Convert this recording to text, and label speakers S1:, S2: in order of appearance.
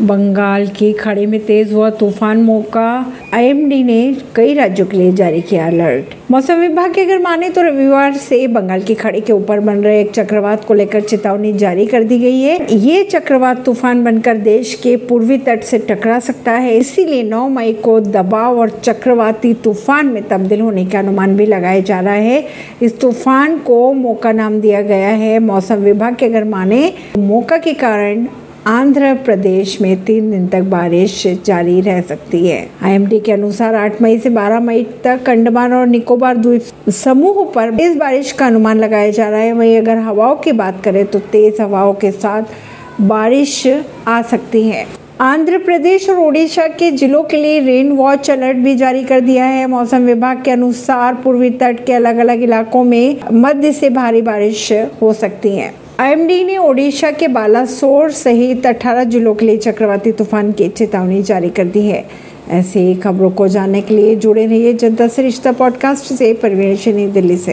S1: बंगाल की खाड़ी में तेज हुआ तूफ़ान मोका। आईएमडी ने कई राज्यों के लिए जारी किया अलर्ट। मौसम विभाग की अगर माने तो रविवार से बंगाल की खाड़ी के ऊपर बन रहे एक चक्रवात को लेकर चेतावनी जारी कर दी गई है। ये चक्रवात तूफ़ान बनकर देश के पूर्वी तट से टकरा सकता है। इसीलिए 9 मई को दबाव और चक्रवाती तूफ़ान में तब्दील होने का अनुमान भी लगाया जा रहा है। इस तूफ़ान को मौका नाम दिया गया है। मौसम विभाग के अगर माने, मौका के कारण आंध्र प्रदेश में तीन दिन तक बारिश जारी रह सकती है। आईएमडी के अनुसार 8 मई से 12 मई तक अंडमान और निकोबार द्वीप समूह पर इस बारिश का अनुमान लगाया जा रहा है। वहीं अगर हवाओं की बात करें तो तेज हवाओं के साथ बारिश आ सकती है। आंध्र प्रदेश और ओडिशा के जिलों के लिए रेन वॉच अलर्ट भी जारी कर दिया है। मौसम विभाग के अनुसार पूर्वी तट के अलग अलग इलाकों में मध्य से भारी बारिश हो सकती है। आईएमडी ने ओडिशा के बालासोर सहित 18 जिलों के लिए चक्रवाती तूफ़ान की चेतावनी जारी कर दी है। ऐसे खबरों को जानने के लिए जुड़े रहिए जनता से रिश्ता पॉडकास्ट से, परवीन दिल्ली से।